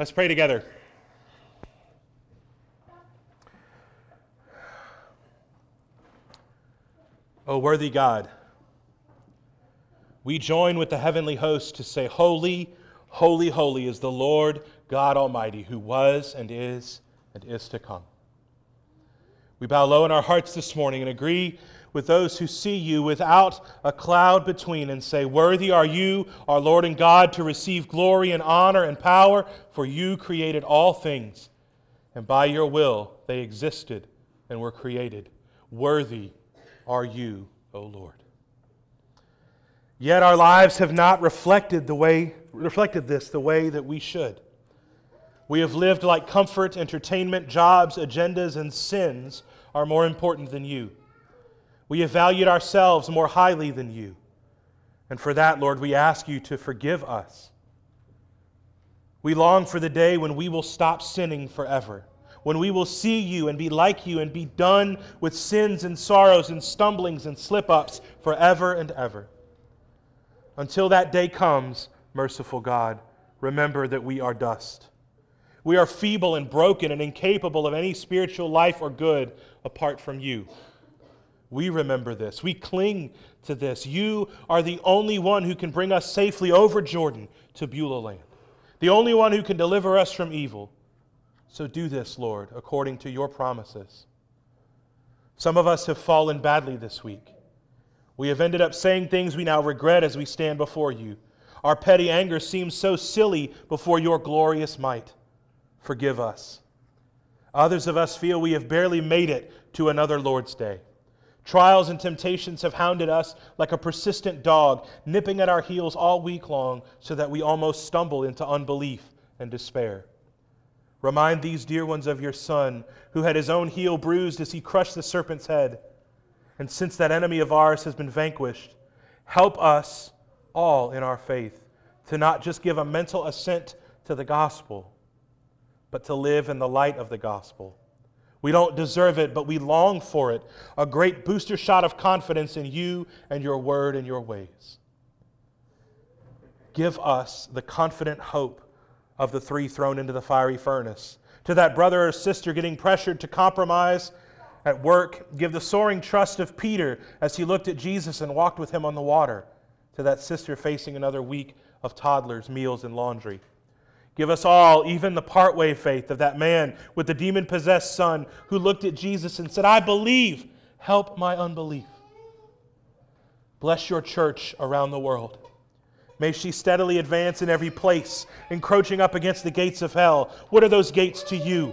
Let's pray together. O worthy God, we join with the heavenly host to say, Holy, holy, holy is the Lord God Almighty, who was and is and is to come. We bow low in our hearts this morning and agree with those who see you without a cloud between and say, Worthy are you, our Lord and God, to receive glory and honor and power, for you created all things, and by your will they existed and were created. Worthy are you, O Lord. Yet our lives have not reflected the way reflected this the way that we should. We have lived like comfort, entertainment, jobs, agendas, and sins are more important than you. We have valued ourselves more highly than you. And for that, Lord, we ask you to forgive us. We long for the day when we will stop sinning forever, when we will see you and be like you and be done with sins and sorrows and stumblings and slip ups forever and ever. Until that day comes, merciful God, remember that we are dust. We are feeble and broken and incapable of any spiritual life or good apart from you. We remember this. We cling to this. You are the only one who can bring us safely over Jordan to Beulah land, the only one who can deliver us from evil. So do this, Lord, according to your promises. Some of us have fallen badly this week. We have ended up saying things we now regret as we stand before you. Our petty anger seems so silly before your glorious might. Forgive us. Others of us feel we have barely made it to another Lord's Day. Trials and temptations have hounded us like a persistent dog, nipping at our heels all week long so that we almost stumble into unbelief and despair. Remind these dear ones of your Son, who had his own heel bruised as he crushed the serpent's head. And since that enemy of ours has been vanquished, help us all in our faith to not just give a mental assent to the gospel, but to live in the light of the gospel we don't deserve it, but we long for it. A great booster shot of confidence in you and your word and your ways. Give us the confident hope of the three thrown into the fiery furnace. To that brother or sister getting pressured to compromise at work, give the soaring trust of Peter as he looked at Jesus and walked with him on the water. To that sister facing another week of toddlers, meals, and laundry. Give us all, even the partway faith of that man with the demon possessed son who looked at Jesus and said, I believe, help my unbelief. Bless your church around the world. May she steadily advance in every place, encroaching up against the gates of hell. What are those gates to you?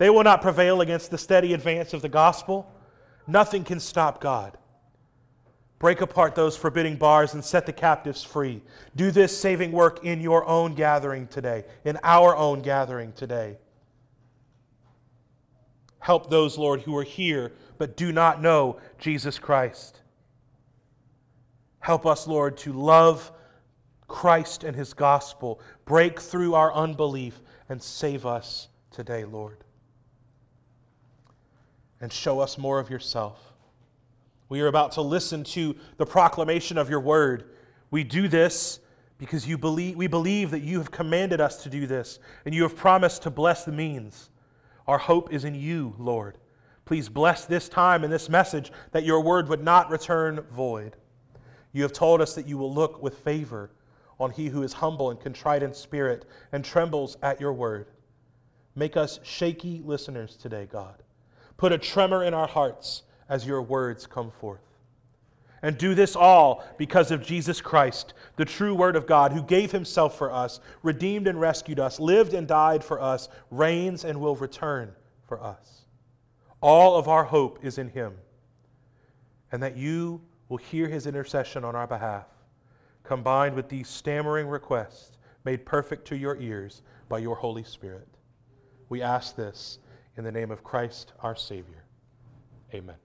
They will not prevail against the steady advance of the gospel. Nothing can stop God. Break apart those forbidding bars and set the captives free. Do this saving work in your own gathering today, in our own gathering today. Help those, Lord, who are here but do not know Jesus Christ. Help us, Lord, to love Christ and his gospel. Break through our unbelief and save us today, Lord. And show us more of yourself. We are about to listen to the proclamation of your word. We do this because you believe, we believe that you have commanded us to do this, and you have promised to bless the means. Our hope is in you, Lord. Please bless this time and this message that your word would not return void. You have told us that you will look with favor on he who is humble and contrite in spirit and trembles at your word. Make us shaky listeners today, God. Put a tremor in our hearts as your words come forth. And do this all because of Jesus Christ, the true Word of God, who gave Himself for us, redeemed and rescued us, lived and died for us, reigns and will return for us. All of our hope is in Him, and that you will hear His intercession on our behalf, combined with these stammering requests made perfect to your ears by your Holy Spirit. We ask this in the name of Christ our Savior. Amen.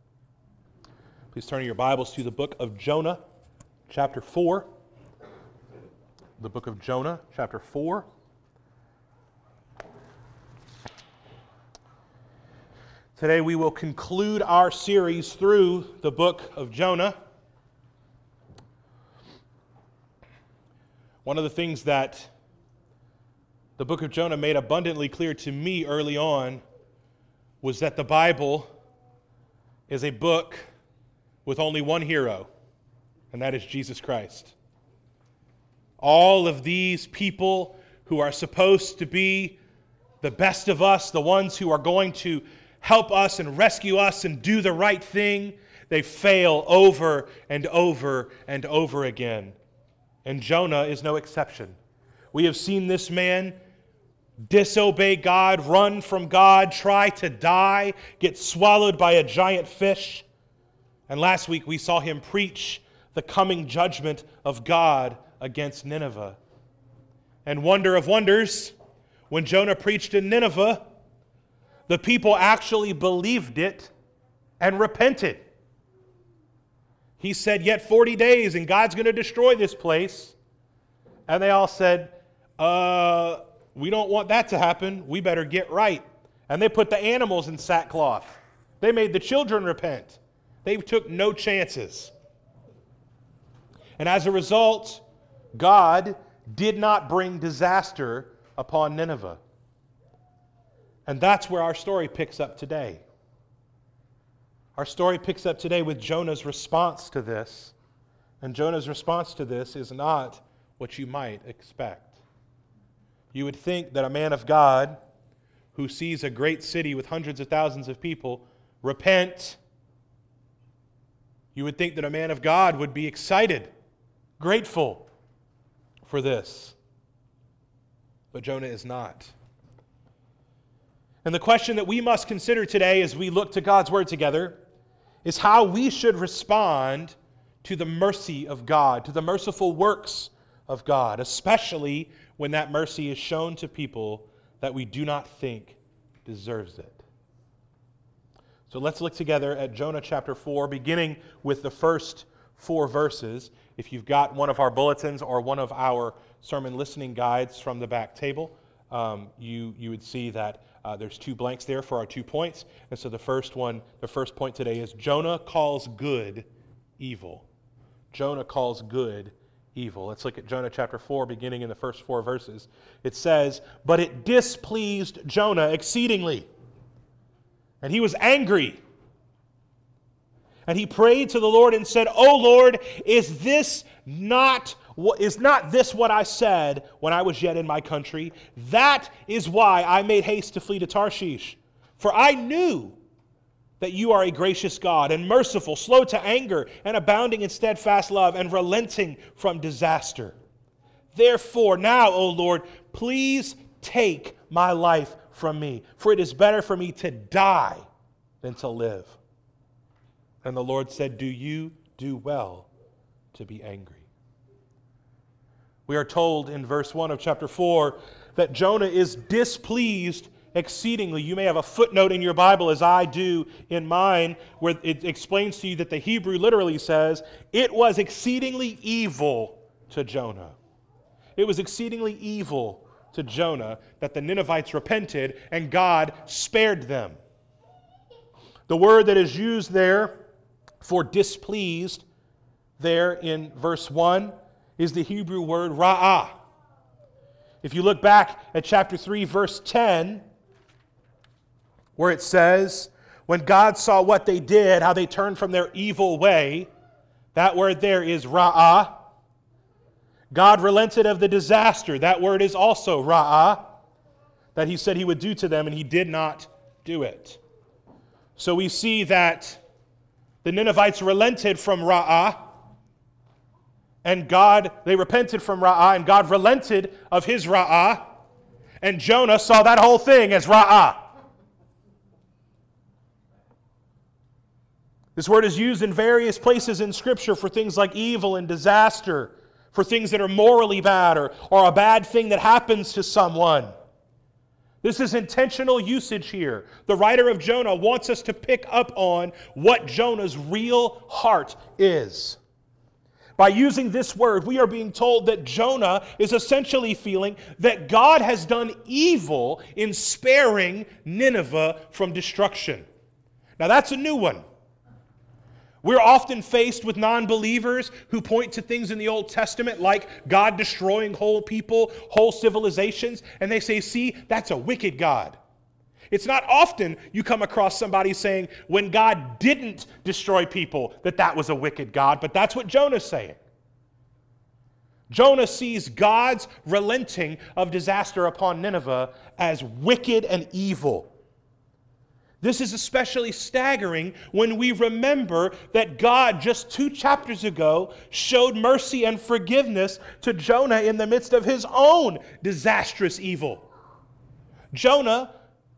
Please turn your Bibles to the book of Jonah, chapter 4. The book of Jonah, chapter 4. Today we will conclude our series through the book of Jonah. One of the things that the book of Jonah made abundantly clear to me early on was that the Bible is a book with only one hero, and that is Jesus Christ. All of these people who are supposed to be the best of us, the ones who are going to help us and rescue us and do the right thing, they fail over and over and over again. And Jonah is no exception. We have seen this man disobey God, run from God, try to die, get swallowed by a giant fish. And last week we saw him preach the coming judgment of God against Nineveh. And wonder of wonders, when Jonah preached in Nineveh, the people actually believed it and repented. He said, Yet 40 days and God's going to destroy this place. And they all said, Uh, we don't want that to happen. We better get right. And they put the animals in sackcloth. They made the children repent. They took no chances. And as a result, God did not bring disaster upon Nineveh. And that's where our story picks up today. Our story picks up today with Jonah's response to this. And Jonah's response to this is not what you might expect. You would think that a man of God who sees a great city with hundreds of thousands of people repent, you would think that a man of God would be excited, grateful for this. But Jonah is not. And the question that we must consider today as we look to God's word together is how we should respond to the mercy of God, to the merciful works of God, especially when that mercy is shown to people that we do not think deserves it. So let's look together at Jonah chapter 4, beginning with the first four verses. If you've got one of our bulletins or one of our sermon listening guides from the back table, um, you, you would see that uh, there's two blanks there for our two points. And so the first one, the first point today is Jonah calls good evil. Jonah calls good evil. Let's look at Jonah chapter 4, beginning in the first four verses. It says, But it displeased Jonah exceedingly, and he was angry. And he prayed to the Lord and said, O Lord, is this not is not this what I said when I was yet in my country? That is why I made haste to flee to Tarshish. For I knew that you are a gracious God and merciful, slow to anger, and abounding in steadfast love, and relenting from disaster. Therefore, now, O Lord, please take my life from me, for it is better for me to die than to live. And the Lord said, Do you do well to be angry? We are told in verse 1 of chapter 4 that Jonah is displeased exceedingly. You may have a footnote in your Bible, as I do in mine, where it explains to you that the Hebrew literally says, It was exceedingly evil to Jonah. It was exceedingly evil to Jonah that the Ninevites repented and God spared them. The word that is used there for displeased, there in verse 1, is the Hebrew word ra'ah. If you look back at chapter 3, verse 10, where it says, When God saw what they did, how they turned from their evil way, that word there is ra'ah. God relented of the disaster. That word is also ra'ah, that he said he would do to them, and he did not do it. So we see that the Ninevites relented from ra'ah, and God, they repented from ra'ah, and God relented of his ra'ah, and Jonah saw that whole thing as ra'ah. This word is used in various places in Scripture for things like evil and disaster, for things that are morally bad or, or a bad thing that happens to someone. This is intentional usage here. The writer of Jonah wants us to pick up on what Jonah's real heart is. By using this word, we are being told that Jonah is essentially feeling that God has done evil in sparing Nineveh from destruction. Now, that's a new one. We're often faced with non believers who point to things in the Old Testament like God destroying whole people, whole civilizations, and they say, see, that's a wicked God. It's not often you come across somebody saying, when God didn't destroy people, that that was a wicked God, but that's what Jonah's saying. Jonah sees God's relenting of disaster upon Nineveh as wicked and evil. This is especially staggering when we remember that God, just two chapters ago, showed mercy and forgiveness to Jonah in the midst of his own disastrous evil. Jonah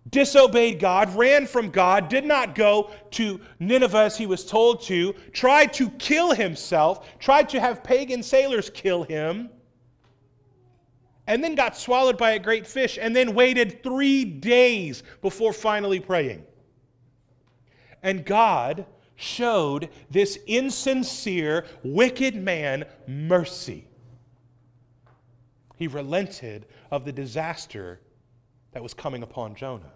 disobeyed God, ran from God, did not go to Nineveh as he was told to, tried to kill himself, tried to have pagan sailors kill him, and then got swallowed by a great fish, and then waited three days before finally praying. And God showed this insincere, wicked man mercy. He relented of the disaster that was coming upon Jonah.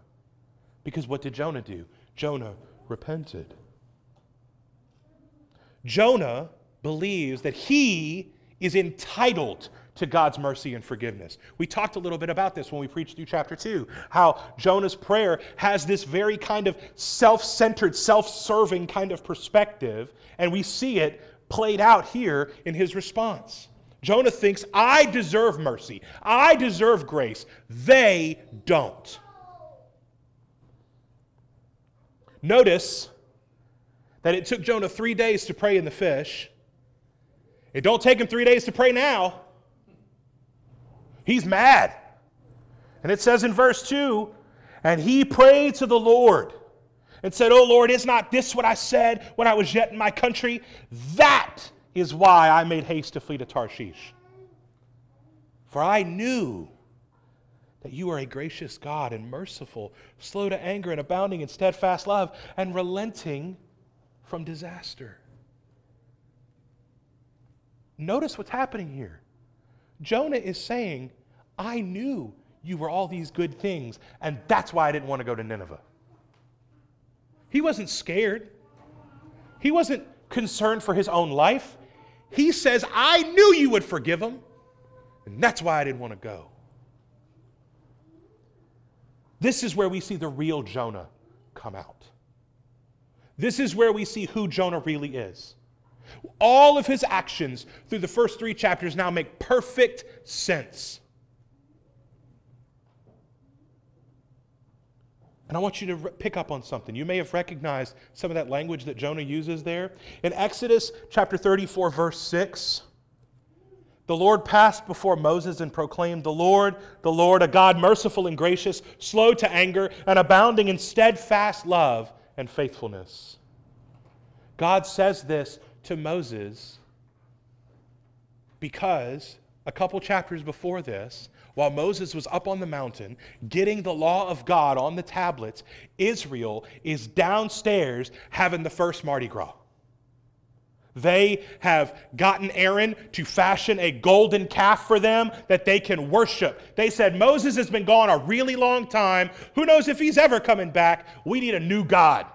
Because what did Jonah do? Jonah repented. Jonah believes that he is entitled to God's mercy and forgiveness. We talked a little bit about this when we preached through chapter 2, how Jonah's prayer has this very kind of self centered, self serving kind of perspective, and we see it played out here in his response. Jonah thinks, I deserve mercy, I deserve grace. They don't. Notice that it took Jonah three days to pray in the fish. It don't take him three days to pray now. He's mad. And it says in verse 2 And he prayed to the Lord and said, Oh Lord, is not this what I said when I was yet in my country? That is why I made haste to flee to Tarshish. For I knew that you are a gracious God and merciful, slow to anger and abounding in steadfast love, and relenting from disaster. Notice what's happening here. Jonah is saying, I knew you were all these good things, and that's why I didn't want to go to Nineveh. He wasn't scared, he wasn't concerned for his own life. He says, I knew you would forgive him, and that's why I didn't want to go. This is where we see the real Jonah come out. This is where we see who Jonah really is. All of his actions through the first three chapters now make perfect sense. And I want you to pick up on something. You may have recognized some of that language that Jonah uses there. In Exodus chapter 34, verse 6, the Lord passed before Moses and proclaimed, The Lord, the Lord, a God merciful and gracious, slow to anger, and abounding in steadfast love and faithfulness. God says this to Moses because a couple chapters before this, while Moses was up on the mountain getting the law of God on the tablets, Israel is downstairs having the first Mardi Gras. They have gotten Aaron to fashion a golden calf for them that they can worship. They said, Moses has been gone a really long time. Who knows if he's ever coming back? We need a new God.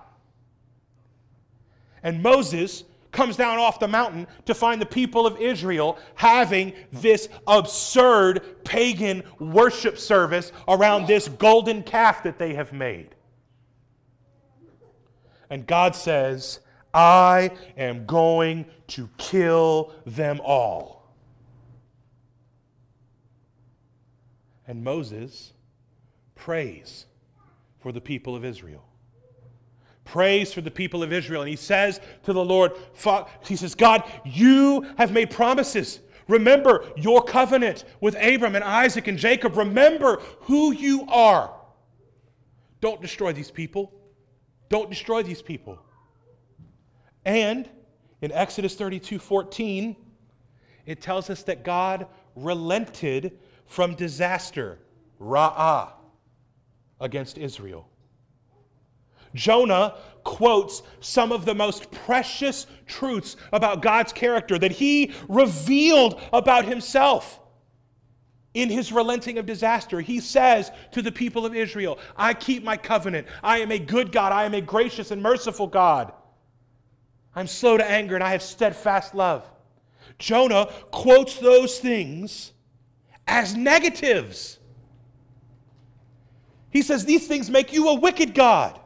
And Moses comes down off the mountain to find the people of Israel having this absurd pagan worship service around this golden calf that they have made. And God says, I am going to kill them all. And Moses prays for the people of Israel prays for the people of Israel. And he says to the Lord, he says, God, you have made promises. Remember your covenant with Abram and Isaac and Jacob. Remember who you are. Don't destroy these people. Don't destroy these people. And in Exodus 32 14, it tells us that God relented from disaster, ra'ah, against Israel. Jonah quotes some of the most precious truths about God's character that he revealed about himself. In his relenting of disaster, he says to the people of Israel, I keep my covenant. I am a good God. I am a gracious and merciful God. I'm slow to anger and I have steadfast love. Jonah quotes those things as negatives. He says, These things make you a wicked God.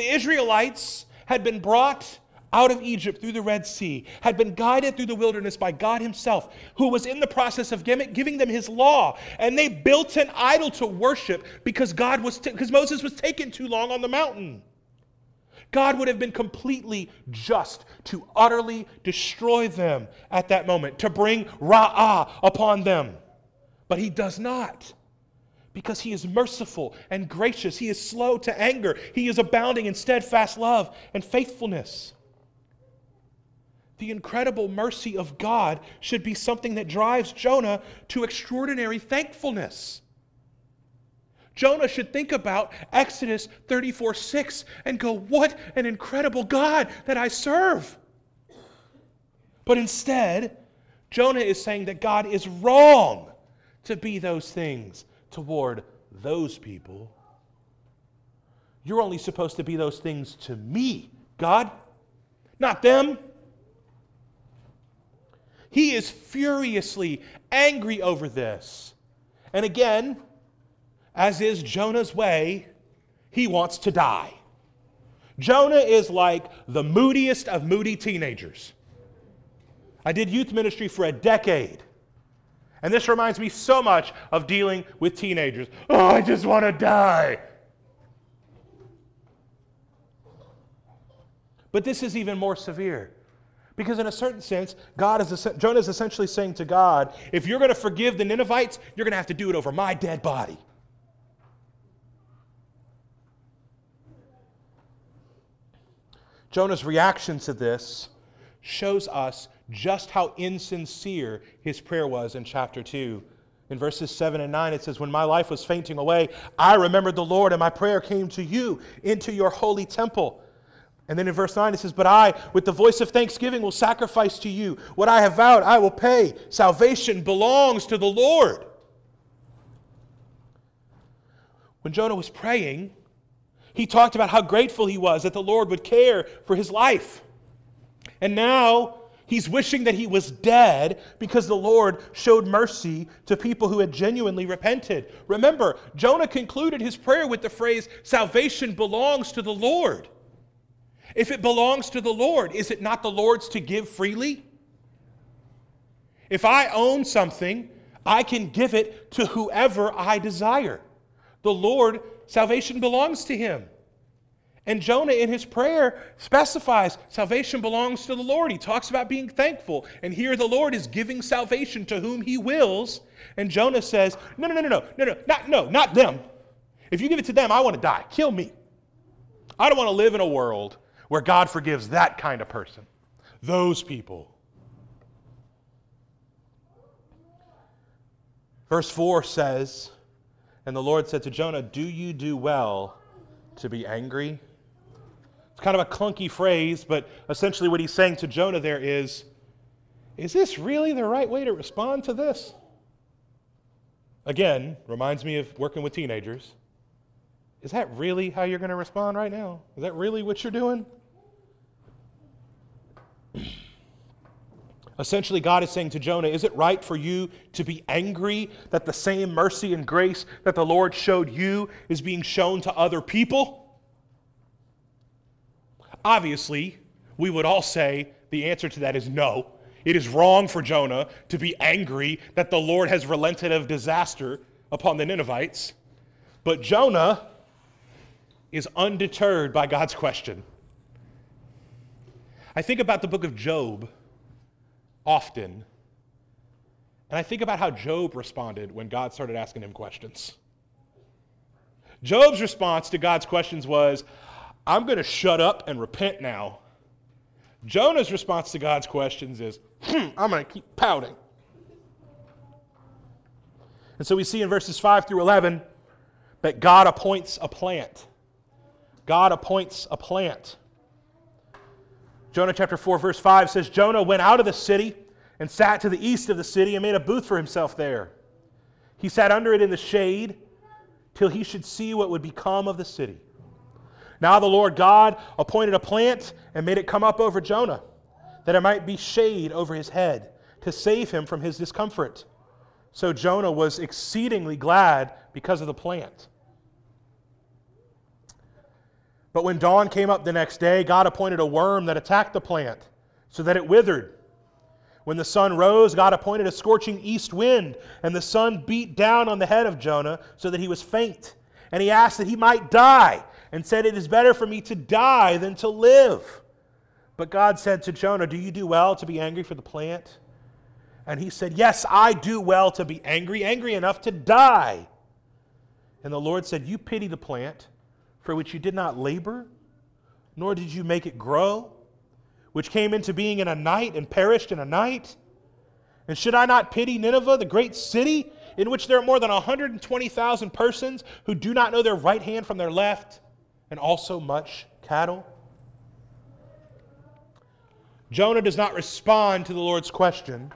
The Israelites had been brought out of Egypt through the Red Sea, had been guided through the wilderness by God Himself, who was in the process of giving them His law. And they built an idol to worship because God was t- because Moses was taken too long on the mountain. God would have been completely just to utterly destroy them at that moment, to bring Ra'ah upon them. But He does not because he is merciful and gracious. He is slow to anger. He is abounding in steadfast love and faithfulness. The incredible mercy of God should be something that drives Jonah to extraordinary thankfulness. Jonah should think about Exodus 34 6 and go, What an incredible God that I serve. But instead, Jonah is saying that God is wrong to be those things toward those people. You're only supposed to be those things to me, God, not them. He is furiously angry over this. And again, as is Jonah's way, he wants to die. Jonah is like the moodiest of moody teenagers. I did youth ministry for a decade. And this reminds me so much of dealing with teenagers. Oh, I just want to die. But this is even more severe. Because in a certain sense, God is Jonah is essentially saying to God, if you're going to forgive the Ninevites, you're going to have to do it over my dead body. Jonah's reaction to this shows us just how insincere his prayer was in chapter 2. In verses 7 and 9, it says, When my life was fainting away, I remembered the Lord, and my prayer came to you into your holy temple. And then in verse 9 it says, But I, with the voice of thanksgiving, will sacrifice to you. What I have vowed, I will pay. Salvation belongs to the Lord. When Jonah was praying, he talked about how grateful he was that the Lord would care for his life. And now He's wishing that he was dead because the Lord showed mercy to people who had genuinely repented. Remember, Jonah concluded his prayer with the phrase, Salvation belongs to the Lord. If it belongs to the Lord, is it not the Lord's to give freely? If I own something, I can give it to whoever I desire. The Lord, salvation belongs to him. And Jonah, in his prayer, specifies salvation belongs to the Lord. He talks about being thankful. And here the Lord is giving salvation to whom he wills. And Jonah says, No, no, no, no, no, no, no, not, no, not them. If you give it to them, I want to die. Kill me. I don't want to live in a world where God forgives that kind of person, those people. Verse 4 says, And the Lord said to Jonah, Do you do well to be angry? It's kind of a clunky phrase, but essentially what he's saying to Jonah there is Is this really the right way to respond to this? Again, reminds me of working with teenagers. Is that really how you're going to respond right now? Is that really what you're doing? Essentially, God is saying to Jonah, Is it right for you to be angry that the same mercy and grace that the Lord showed you is being shown to other people? Obviously, we would all say the answer to that is no. It is wrong for Jonah to be angry that the Lord has relented of disaster upon the Ninevites. But Jonah is undeterred by God's question. I think about the book of Job often, and I think about how Job responded when God started asking him questions. Job's response to God's questions was, I'm going to shut up and repent now. Jonah's response to God's questions is, hmm, I'm going to keep pouting. And so we see in verses 5 through 11 that God appoints a plant. God appoints a plant. Jonah chapter 4, verse 5 says Jonah went out of the city and sat to the east of the city and made a booth for himself there. He sat under it in the shade till he should see what would become of the city. Now the Lord God appointed a plant and made it come up over Jonah, that it might be shade over his head, to save him from his discomfort. So Jonah was exceedingly glad because of the plant. But when dawn came up the next day, God appointed a worm that attacked the plant, so that it withered. When the sun rose, God appointed a scorching east wind, and the sun beat down on the head of Jonah, so that he was faint. And he asked that he might die, and said, It is better for me to die than to live. But God said to Jonah, Do you do well to be angry for the plant? And he said, Yes, I do well to be angry, angry enough to die. And the Lord said, You pity the plant for which you did not labor, nor did you make it grow, which came into being in a night and perished in a night? And should I not pity Nineveh, the great city, in which there are more than 120,000 persons who do not know their right hand from their left, and also much cattle? Jonah does not respond to the Lord's question.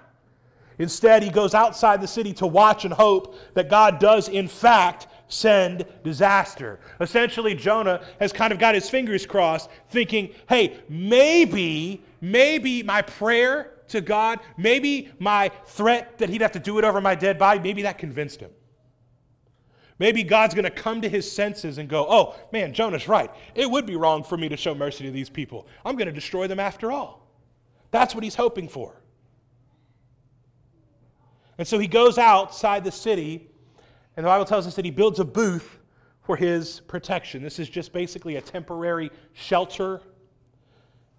Instead, he goes outside the city to watch and hope that God does, in fact, send disaster. Essentially, Jonah has kind of got his fingers crossed, thinking, hey, maybe, maybe my prayer to God, maybe my threat that he'd have to do it over my dead body, maybe that convinced him. Maybe God's going to come to his senses and go, oh, man, Jonah's right. It would be wrong for me to show mercy to these people. I'm going to destroy them after all. That's what he's hoping for. And so he goes outside the city, and the Bible tells us that he builds a booth for his protection. This is just basically a temporary shelter.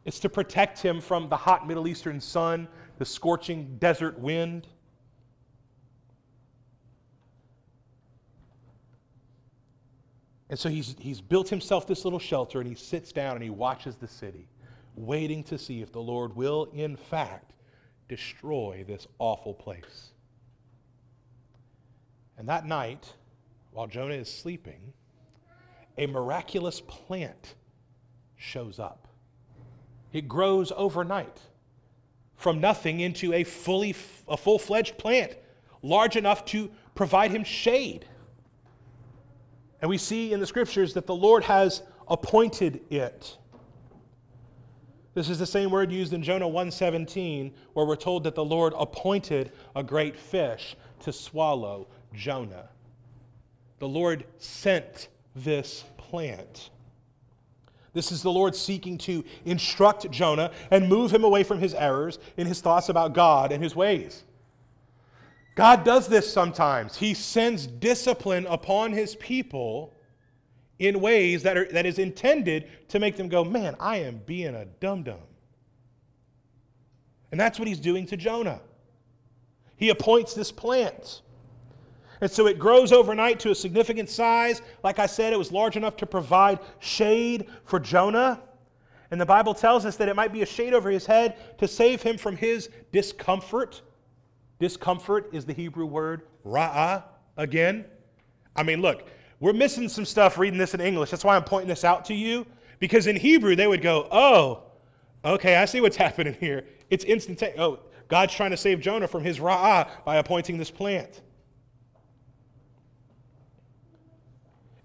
It's to protect him from the hot Middle Eastern sun, the scorching desert wind. And so he's, he's built himself this little shelter and he sits down and he watches the city, waiting to see if the Lord will, in fact, destroy this awful place. And that night, while Jonah is sleeping, a miraculous plant shows up. It grows overnight from nothing into a fully a full-fledged plant large enough to provide him shade. And we see in the scriptures that the Lord has appointed it. This is the same word used in Jonah 1:17 where we're told that the Lord appointed a great fish to swallow Jonah. The Lord sent this plant. This is the Lord seeking to instruct Jonah and move him away from his errors in his thoughts about God and his ways. God does this sometimes. He sends discipline upon his people in ways that, are, that is intended to make them go, Man, I am being a dum dum. And that's what he's doing to Jonah. He appoints this plant. And so it grows overnight to a significant size. Like I said, it was large enough to provide shade for Jonah. And the Bible tells us that it might be a shade over his head to save him from his discomfort. Discomfort is the Hebrew word ra'ah again. I mean, look, we're missing some stuff reading this in English. That's why I'm pointing this out to you. Because in Hebrew, they would go, oh, okay, I see what's happening here. It's instantaneous. Oh, God's trying to save Jonah from his ra'ah by appointing this plant.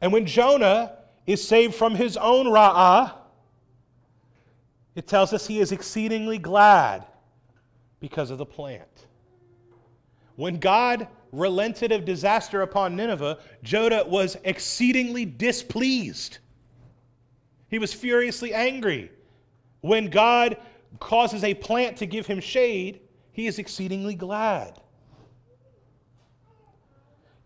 And when Jonah is saved from his own ra'ah, it tells us he is exceedingly glad because of the plant. When God relented of disaster upon Nineveh, Jonah was exceedingly displeased. He was furiously angry. When God causes a plant to give him shade, he is exceedingly glad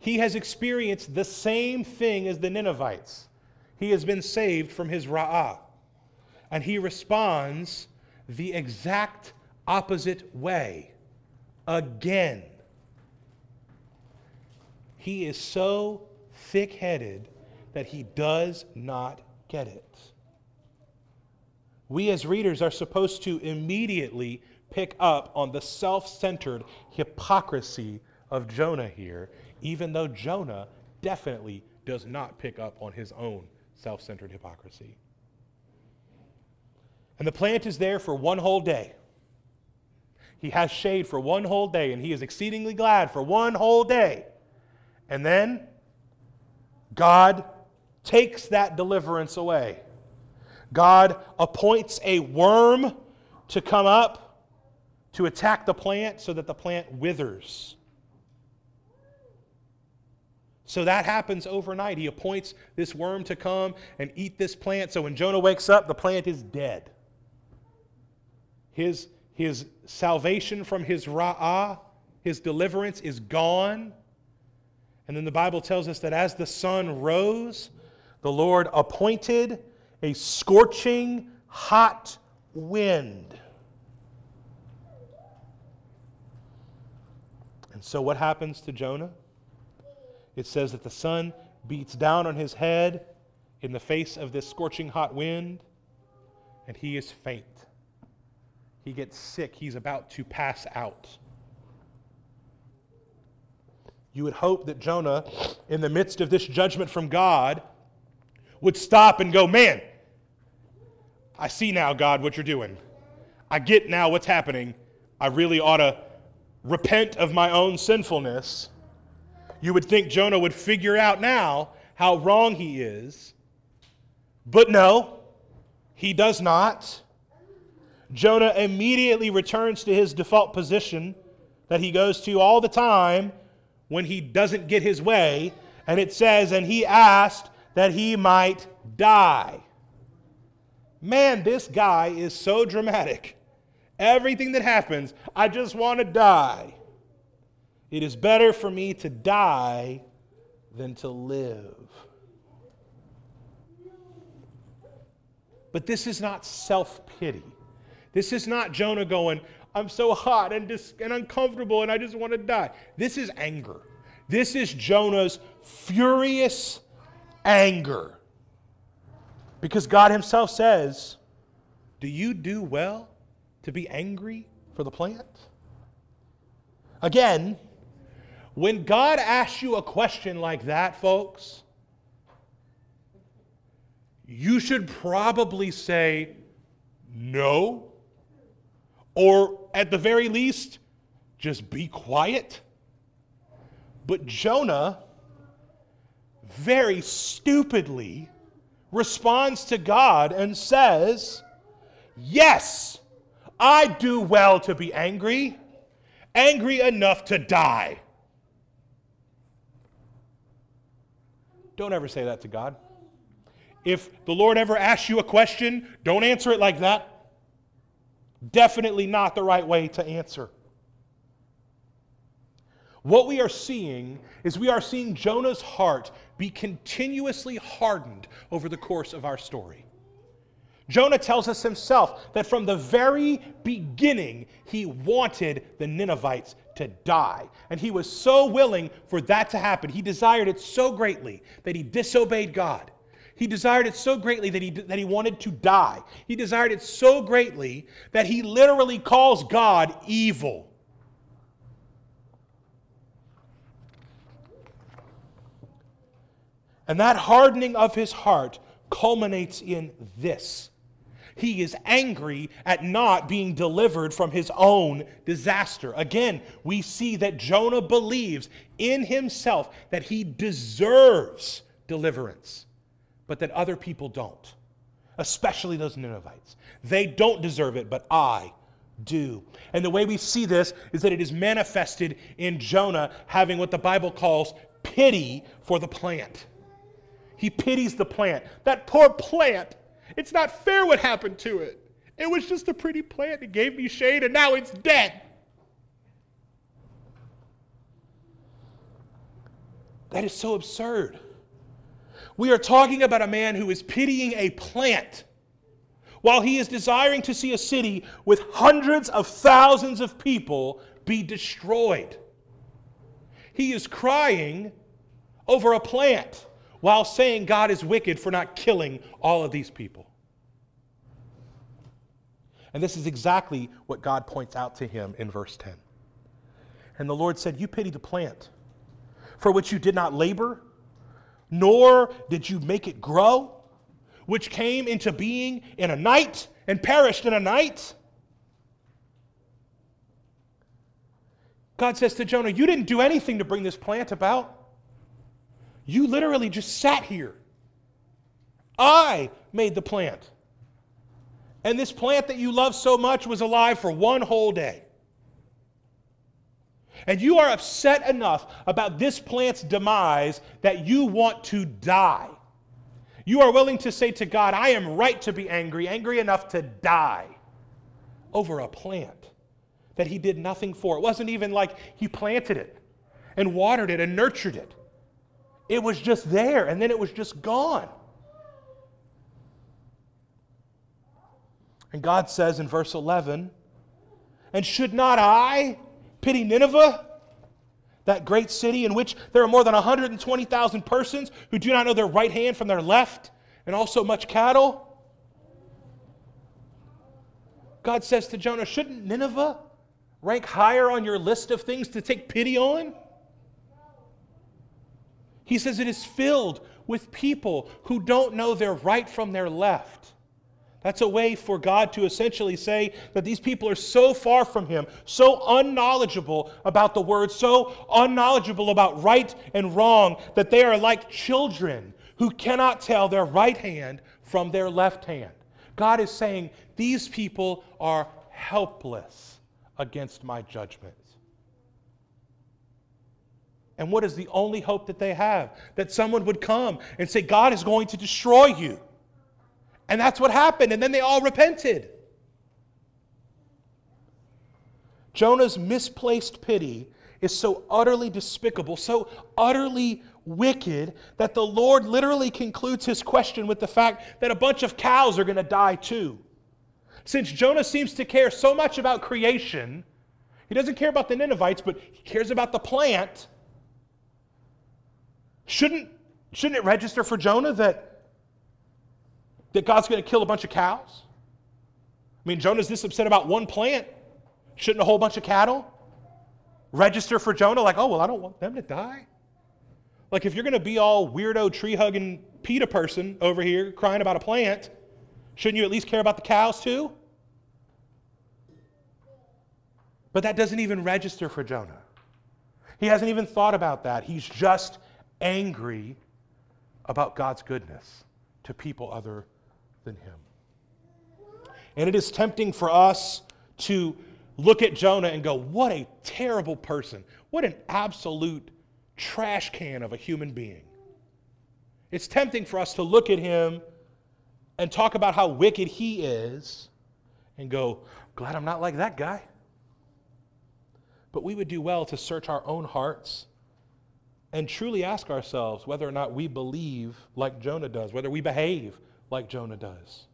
he has experienced the same thing as the Ninevites. He has been saved from his ra'ah. And he responds the exact opposite way again. He is so thick headed that he does not get it. We as readers are supposed to immediately pick up on the self centered hypocrisy of Jonah here even though Jonah definitely does not pick up on his own self centered hypocrisy. And the plant is there for one whole day. He has shade for one whole day, and he is exceedingly glad for one whole day. And then God takes that deliverance away. God appoints a worm to come up to attack the plant so that the plant withers. So that happens overnight. He appoints this worm to come and eat this plant. So when Jonah wakes up, the plant is dead. His, his salvation from his ra'ah, his deliverance, is gone. And then the Bible tells us that as the sun rose, the Lord appointed a scorching hot wind. And so what happens to Jonah? It says that the sun beats down on his head in the face of this scorching hot wind, and he is faint. He gets sick. He's about to pass out. You would hope that Jonah, in the midst of this judgment from God, would stop and go, Man, I see now, God, what you're doing. I get now what's happening. I really ought to repent of my own sinfulness. You would think Jonah would figure out now how wrong he is. But no, he does not. Jonah immediately returns to his default position that he goes to all the time when he doesn't get his way. And it says, and he asked that he might die. Man, this guy is so dramatic. Everything that happens, I just want to die. It is better for me to die than to live. But this is not self pity. This is not Jonah going, I'm so hot and, dis- and uncomfortable and I just want to die. This is anger. This is Jonah's furious anger. Because God Himself says, Do you do well to be angry for the plant? Again, when God asks you a question like that, folks, you should probably say no, or at the very least, just be quiet. But Jonah very stupidly responds to God and says, Yes, I do well to be angry, angry enough to die. Don't ever say that to God. If the Lord ever asks you a question, don't answer it like that. Definitely not the right way to answer. What we are seeing is we are seeing Jonah's heart be continuously hardened over the course of our story. Jonah tells us himself that from the very beginning, he wanted the Ninevites to die. And he was so willing for that to happen. He desired it so greatly that he disobeyed God. He desired it so greatly that he, that he wanted to die. He desired it so greatly that he literally calls God evil. And that hardening of his heart culminates in this. He is angry at not being delivered from his own disaster. Again, we see that Jonah believes in himself that he deserves deliverance, but that other people don't, especially those Ninevites. They don't deserve it, but I do. And the way we see this is that it is manifested in Jonah having what the Bible calls pity for the plant. He pities the plant. That poor plant. It's not fair what happened to it. It was just a pretty plant. It gave me shade, and now it's dead. That is so absurd. We are talking about a man who is pitying a plant while he is desiring to see a city with hundreds of thousands of people be destroyed. He is crying over a plant while saying God is wicked for not killing all of these people. And this is exactly what God points out to him in verse 10. And the Lord said, You pity the plant, for which you did not labor, nor did you make it grow, which came into being in a night and perished in a night. God says to Jonah, You didn't do anything to bring this plant about. You literally just sat here. I made the plant. And this plant that you love so much was alive for one whole day. And you are upset enough about this plant's demise that you want to die. You are willing to say to God, I am right to be angry, angry enough to die over a plant that He did nothing for. It wasn't even like He planted it and watered it and nurtured it, it was just there and then it was just gone. And God says in verse 11, And should not I pity Nineveh, that great city in which there are more than 120,000 persons who do not know their right hand from their left, and also much cattle? God says to Jonah, Shouldn't Nineveh rank higher on your list of things to take pity on? He says it is filled with people who don't know their right from their left. That's a way for God to essentially say that these people are so far from Him, so unknowledgeable about the Word, so unknowledgeable about right and wrong, that they are like children who cannot tell their right hand from their left hand. God is saying, These people are helpless against my judgment. And what is the only hope that they have? That someone would come and say, God is going to destroy you. And that's what happened. And then they all repented. Jonah's misplaced pity is so utterly despicable, so utterly wicked, that the Lord literally concludes his question with the fact that a bunch of cows are going to die too. Since Jonah seems to care so much about creation, he doesn't care about the Ninevites, but he cares about the plant. Shouldn't, shouldn't it register for Jonah that that God's going to kill a bunch of cows? I mean, Jonah's this upset about one plant. Shouldn't a whole bunch of cattle register for Jonah? Like, oh, well, I don't want them to die. Like, if you're going to be all weirdo, tree hugging PETA person over here crying about a plant, shouldn't you at least care about the cows too? But that doesn't even register for Jonah. He hasn't even thought about that. He's just angry about God's goodness to people other than him. And it is tempting for us to look at Jonah and go, what a terrible person. What an absolute trash can of a human being. It's tempting for us to look at him and talk about how wicked he is and go, glad I'm not like that guy. But we would do well to search our own hearts and truly ask ourselves whether or not we believe like Jonah does, whether we behave like Jonah does.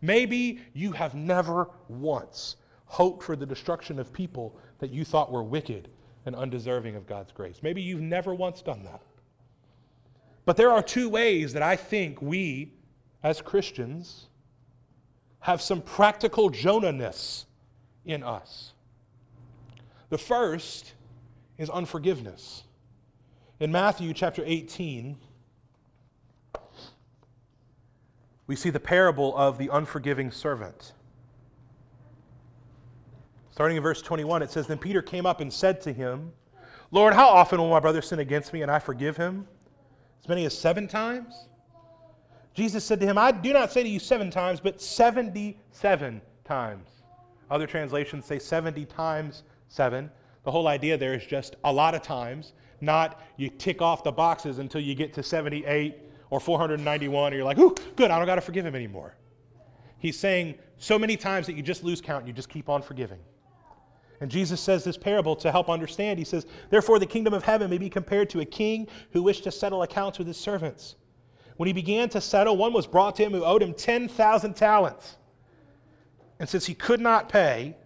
Maybe you have never once hoped for the destruction of people that you thought were wicked and undeserving of God's grace. Maybe you've never once done that. But there are two ways that I think we, as Christians, have some practical Jonah-ness in us. The first is unforgiveness. In Matthew chapter 18, we see the parable of the unforgiving servant. Starting in verse 21, it says Then Peter came up and said to him, Lord, how often will my brother sin against me and I forgive him? As many as seven times? Jesus said to him, I do not say to you seven times, but 77 times. Other translations say 70 times seven. The whole idea there is just a lot of times, not you tick off the boxes until you get to 78 or 491, and you're like, ooh, good, I don't got to forgive him anymore. He's saying so many times that you just lose count and you just keep on forgiving. And Jesus says this parable to help understand. He says, Therefore, the kingdom of heaven may be compared to a king who wished to settle accounts with his servants. When he began to settle, one was brought to him who owed him 10,000 talents. And since he could not pay,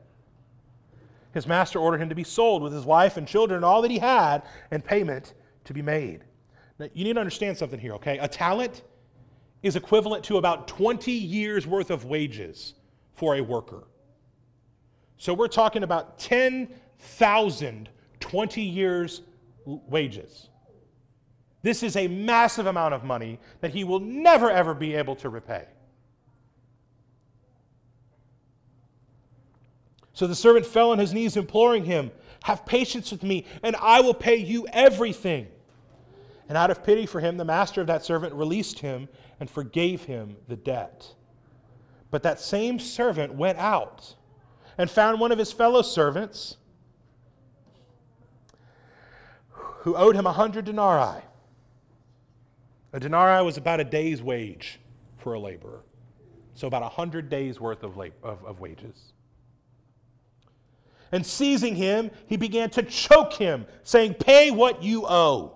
his master ordered him to be sold with his wife and children and all that he had, and payment to be made. Now, you need to understand something here, okay? A talent is equivalent to about 20 years worth of wages for a worker. So we're talking about 10,000 20 years wages. This is a massive amount of money that he will never ever be able to repay. So the servant fell on his knees, imploring him, Have patience with me, and I will pay you everything. And out of pity for him, the master of that servant released him and forgave him the debt. But that same servant went out and found one of his fellow servants who owed him a hundred denarii. A denarii was about a day's wage for a laborer, so about a hundred days' worth of, of, of wages. And seizing him, he began to choke him, saying, Pay what you owe.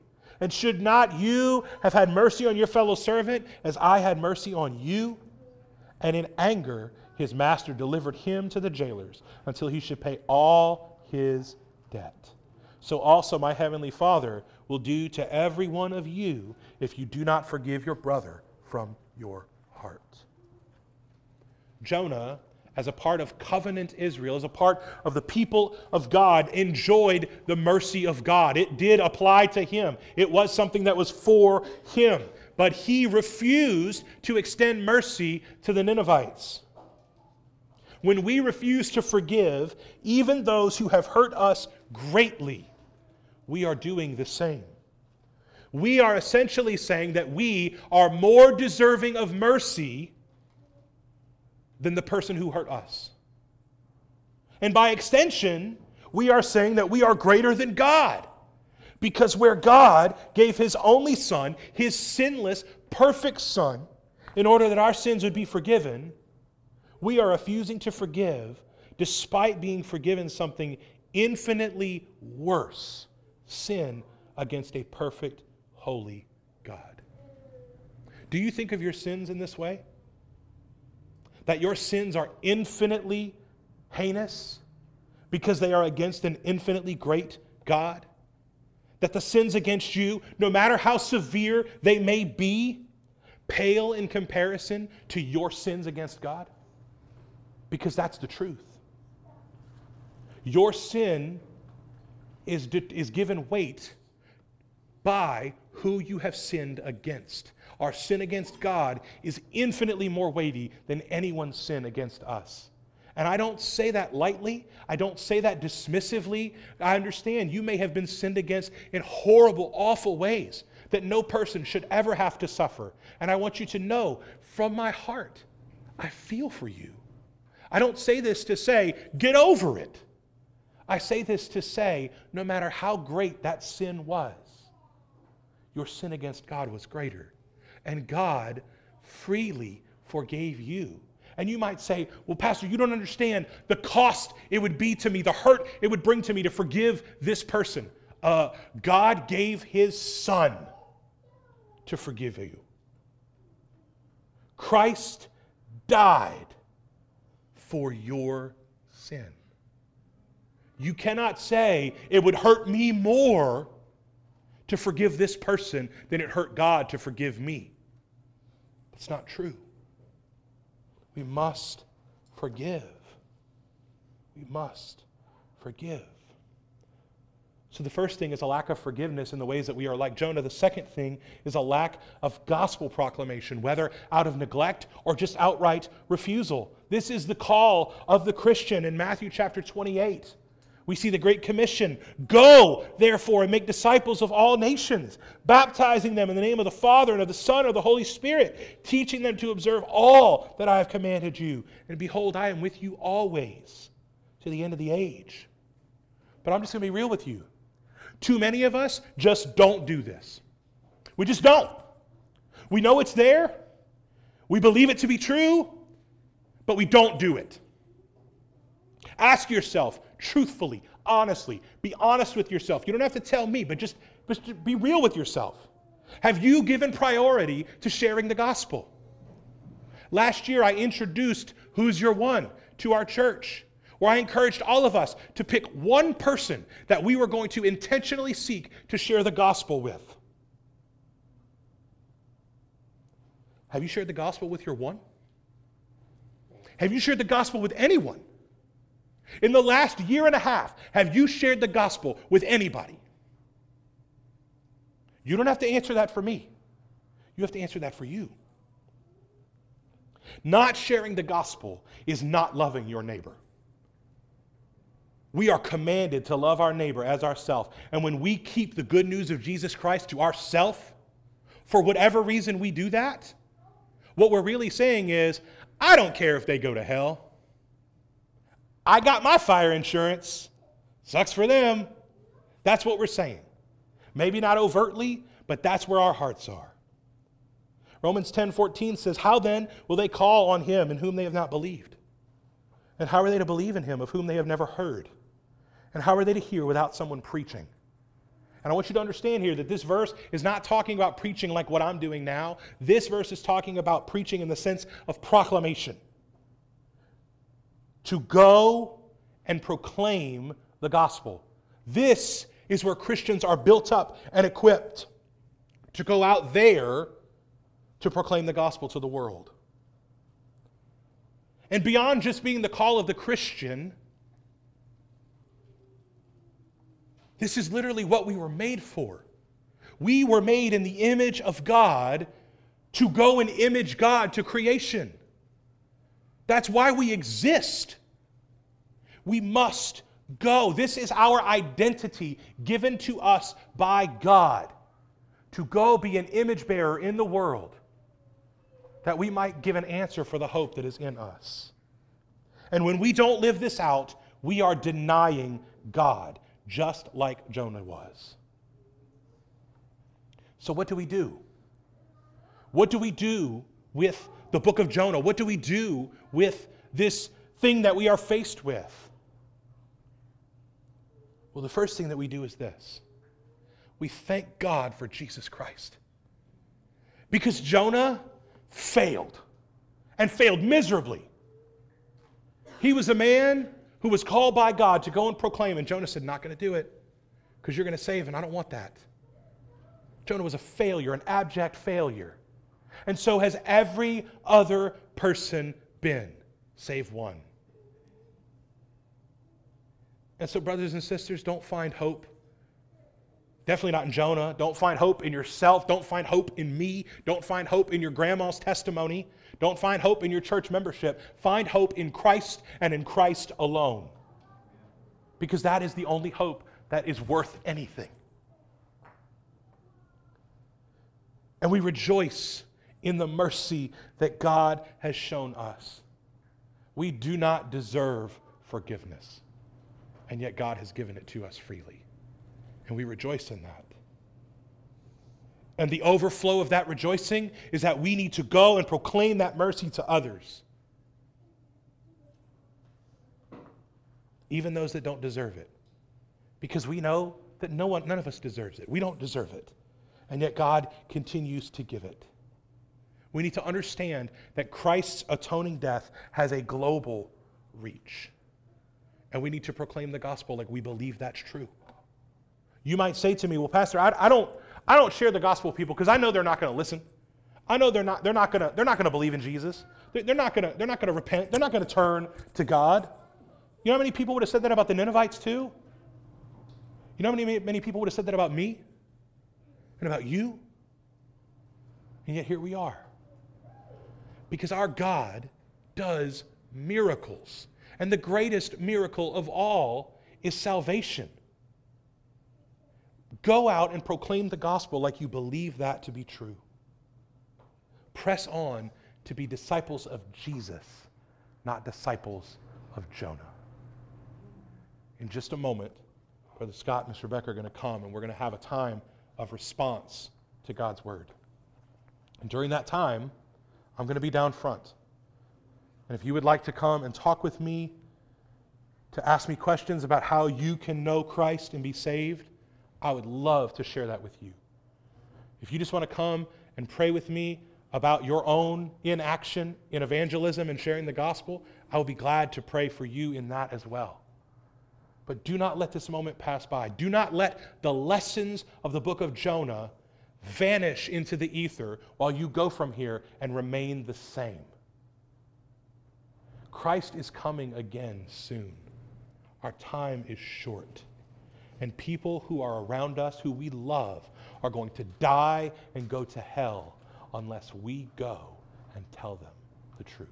And should not you have had mercy on your fellow servant as I had mercy on you? And in anger, his master delivered him to the jailers until he should pay all his debt. So also my heavenly Father will do to every one of you if you do not forgive your brother from your heart. Jonah, as a part of covenant Israel, as a part of the people of God, enjoyed the mercy of God. It did apply to him, it was something that was for him. But he refused to extend mercy to the Ninevites. When we refuse to forgive even those who have hurt us greatly, we are doing the same. We are essentially saying that we are more deserving of mercy than the person who hurt us. And by extension, we are saying that we are greater than God. Because where God gave his only Son, his sinless, perfect Son, in order that our sins would be forgiven, we are refusing to forgive despite being forgiven something infinitely worse sin against a perfect, holy God. Do you think of your sins in this way? That your sins are infinitely heinous because they are against an infinitely great God? That the sins against you, no matter how severe they may be, pale in comparison to your sins against God? Because that's the truth. Your sin is, is given weight by who you have sinned against. Our sin against God is infinitely more weighty than anyone's sin against us. And I don't say that lightly. I don't say that dismissively. I understand you may have been sinned against in horrible, awful ways that no person should ever have to suffer. And I want you to know from my heart, I feel for you. I don't say this to say, get over it. I say this to say, no matter how great that sin was, your sin against God was greater. And God freely forgave you. And you might say, well, Pastor, you don't understand the cost it would be to me, the hurt it would bring to me to forgive this person. Uh, God gave his son to forgive you. Christ died for your sin. You cannot say it would hurt me more to forgive this person than it hurt God to forgive me. That's not true. We must forgive. We must forgive. So, the first thing is a lack of forgiveness in the ways that we are like Jonah. The second thing is a lack of gospel proclamation, whether out of neglect or just outright refusal. This is the call of the Christian in Matthew chapter 28. We see the Great Commission Go, therefore, and make disciples of all nations, baptizing them in the name of the Father and of the Son and of the Holy Spirit, teaching them to observe all that I have commanded you. And behold, I am with you always to the end of the age. But I'm just going to be real with you. Too many of us just don't do this. We just don't. We know it's there, we believe it to be true, but we don't do it. Ask yourself truthfully, honestly, be honest with yourself. You don't have to tell me, but just, just be real with yourself. Have you given priority to sharing the gospel? Last year, I introduced Who's Your One to our church where I encouraged all of us to pick one person that we were going to intentionally seek to share the gospel with. Have you shared the gospel with your one? Have you shared the gospel with anyone? In the last year and a half, have you shared the gospel with anybody? You don't have to answer that for me. You have to answer that for you. Not sharing the gospel is not loving your neighbor. We are commanded to love our neighbor as ourself. And when we keep the good news of Jesus Christ to ourself, for whatever reason we do that, what we're really saying is, I don't care if they go to hell. I got my fire insurance. Sucks for them. That's what we're saying. Maybe not overtly, but that's where our hearts are. Romans 10 14 says, How then will they call on him in whom they have not believed? And how are they to believe in him of whom they have never heard? And how are they to hear without someone preaching? And I want you to understand here that this verse is not talking about preaching like what I'm doing now. This verse is talking about preaching in the sense of proclamation. To go and proclaim the gospel. This is where Christians are built up and equipped to go out there to proclaim the gospel to the world. And beyond just being the call of the Christian, this is literally what we were made for. We were made in the image of God to go and image God to creation. That's why we exist. We must go. This is our identity given to us by God to go be an image bearer in the world that we might give an answer for the hope that is in us. And when we don't live this out, we are denying God, just like Jonah was. So, what do we do? What do we do with the book of Jonah? What do we do with this thing that we are faced with? Well, the first thing that we do is this we thank God for Jesus Christ. Because Jonah failed and failed miserably. He was a man who was called by God to go and proclaim, and Jonah said, Not going to do it because you're going to save, and I don't want that. Jonah was a failure, an abject failure. And so has every other person been, save one. And so, brothers and sisters, don't find hope Definitely not in Jonah. Don't find hope in yourself. Don't find hope in me. Don't find hope in your grandma's testimony. Don't find hope in your church membership. Find hope in Christ and in Christ alone. Because that is the only hope that is worth anything. And we rejoice in the mercy that God has shown us. We do not deserve forgiveness, and yet God has given it to us freely and we rejoice in that. And the overflow of that rejoicing is that we need to go and proclaim that mercy to others, even those that don't deserve it. Because we know that no one, none of us deserves it. We don't deserve it. And yet God continues to give it. We need to understand that Christ's atoning death has a global reach. And we need to proclaim the gospel like we believe that's true. You might say to me, well, Pastor, I, I don't, I don't share the gospel with people because I know they're not going to listen. I know they're not, they're not going to, believe in Jesus. They're, they're not going to, they're not going to repent. They're not going to turn to God. You know how many people would have said that about the Ninevites too? You know how many, many people would have said that about me and about you? And yet here we are. Because our God does miracles. And the greatest miracle of all is salvation. Go out and proclaim the gospel like you believe that to be true. Press on to be disciples of Jesus, not disciples of Jonah. In just a moment, Brother Scott and Miss Rebecca are going to come and we're going to have a time of response to God's word. And during that time, I'm going to be down front. And if you would like to come and talk with me, to ask me questions about how you can know Christ and be saved, I would love to share that with you. If you just want to come and pray with me about your own inaction in evangelism and sharing the gospel, I will be glad to pray for you in that as well. But do not let this moment pass by. Do not let the lessons of the book of Jonah vanish into the ether while you go from here and remain the same. Christ is coming again soon. Our time is short. And people who are around us, who we love, are going to die and go to hell unless we go and tell them the truth.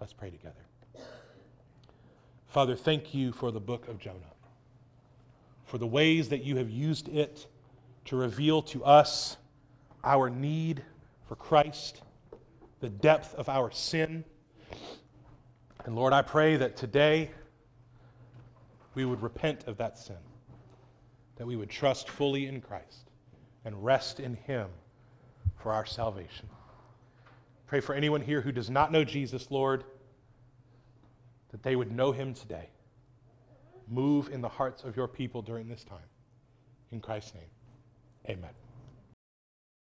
Let's pray together. Father, thank you for the book of Jonah, for the ways that you have used it to reveal to us our need for Christ, the depth of our sin. And Lord, I pray that today we would repent of that sin, that we would trust fully in Christ and rest in Him for our salvation. Pray for anyone here who does not know Jesus, Lord, that they would know Him today. Move in the hearts of your people during this time. In Christ's name, amen.